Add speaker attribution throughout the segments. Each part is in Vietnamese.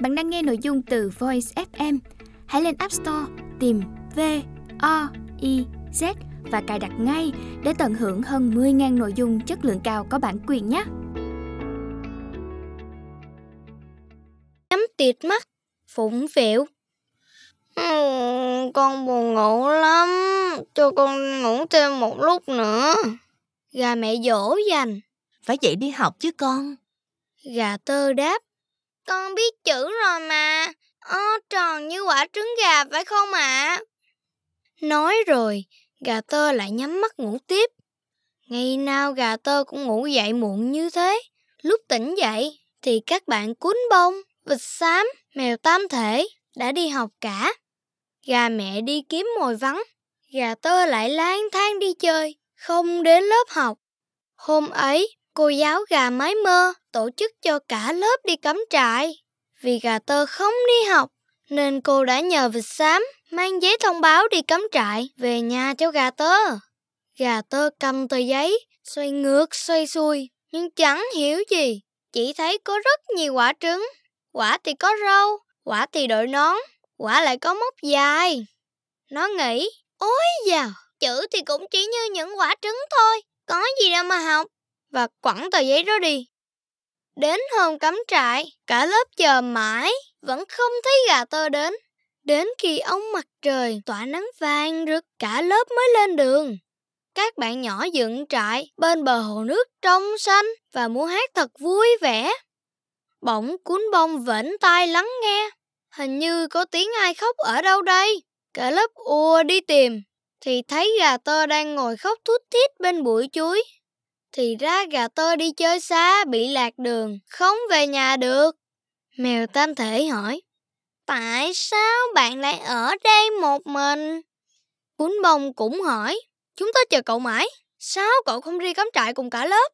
Speaker 1: Bạn đang nghe nội dung từ Voice FM. Hãy lên App Store tìm V O I Z và cài đặt ngay để tận hưởng hơn 10.000 nội dung chất lượng cao có bản quyền nhé.
Speaker 2: Nhắm tịt mắt, phụng phịu.
Speaker 3: Ừ, con buồn ngủ lắm, cho con ngủ thêm một lúc nữa.
Speaker 2: Gà mẹ dỗ dành.
Speaker 4: Phải dậy đi học chứ con.
Speaker 2: Gà tơ đáp.
Speaker 3: Biết chữ rồi mà. Ó, tròn như quả trứng gà phải không ạ? À?
Speaker 2: Nói rồi, gà tơ lại nhắm mắt ngủ tiếp. Ngày nào gà tơ cũng ngủ dậy muộn như thế. Lúc tỉnh dậy thì các bạn cuốn bông, vịt xám, mèo tam thể đã đi học cả. Gà mẹ đi kiếm mồi vắng, gà tơ lại lang thang đi chơi, không đến lớp học. Hôm ấy, cô giáo gà mái mơ tổ chức cho cả lớp đi cắm trại. Vì gà tơ không đi học, nên cô đã nhờ vịt xám mang giấy thông báo đi cắm trại về nhà cho gà tơ. Gà tơ cầm tờ giấy, xoay ngược xoay xuôi, nhưng chẳng hiểu gì. Chỉ thấy có rất nhiều quả trứng. Quả thì có râu, quả thì đội nón, quả lại có móc dài. Nó nghĩ, ôi dào,
Speaker 3: chữ thì cũng chỉ như những quả trứng thôi, có gì đâu mà học.
Speaker 2: Và quẳng tờ giấy đó đi. Đến hôm cắm trại, cả lớp chờ mãi, vẫn không thấy gà tơ đến. Đến khi ông mặt trời tỏa nắng vàng rực cả lớp mới lên đường. Các bạn nhỏ dựng trại bên bờ hồ nước trong xanh và múa hát thật vui vẻ. Bỗng cuốn bông vểnh tai lắng nghe. Hình như có tiếng ai khóc ở đâu đây. Cả lớp ùa đi tìm, thì thấy gà tơ đang ngồi khóc thút thít bên bụi chuối. Thì ra gà tơ đi chơi xa, bị lạc đường, không về nhà được. Mèo tam thể hỏi,
Speaker 3: Tại sao bạn lại ở đây một mình?
Speaker 2: Cuốn bông cũng hỏi, chúng ta chờ cậu mãi, sao cậu không đi cắm trại cùng cả lớp?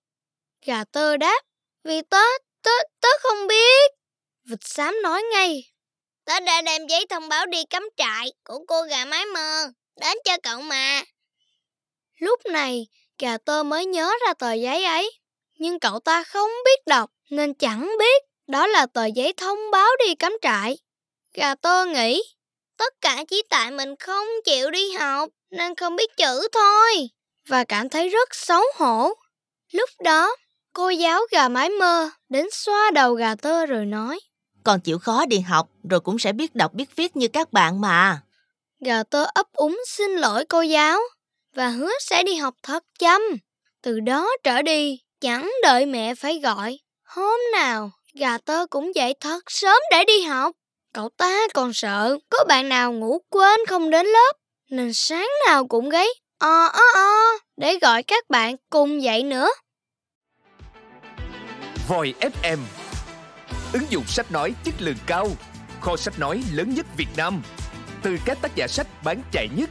Speaker 2: Gà tơ đáp, vì tớ, tớ, tớ không biết. Vịt xám nói ngay,
Speaker 3: tớ đã đem giấy thông báo đi cắm trại của cô gà mái mơ, đến cho cậu mà.
Speaker 2: Lúc này, gà tơ mới nhớ ra tờ giấy ấy, nhưng cậu ta không biết đọc nên chẳng biết đó là tờ giấy thông báo đi cắm trại. Gà tơ nghĩ,
Speaker 3: tất cả chỉ tại mình không chịu đi học nên không biết chữ thôi.
Speaker 2: Và cảm thấy rất xấu hổ. Lúc đó, cô giáo gà mái mơ đến xoa đầu gà tơ rồi nói.
Speaker 4: Còn chịu khó đi học rồi cũng sẽ biết đọc biết viết như các bạn mà.
Speaker 2: Gà tơ ấp úng xin lỗi cô giáo và hứa sẽ đi học thật chăm. Từ đó trở đi, chẳng đợi mẹ phải gọi. Hôm nào, gà tơ cũng dậy thật sớm để đi học. Cậu ta còn sợ có bạn nào ngủ quên không đến lớp, nên sáng nào cũng gáy o o o để gọi các bạn cùng dậy nữa.
Speaker 5: Voi FM Ứng dụng sách nói chất lượng cao Kho sách nói lớn nhất Việt Nam Từ các tác giả sách bán chạy nhất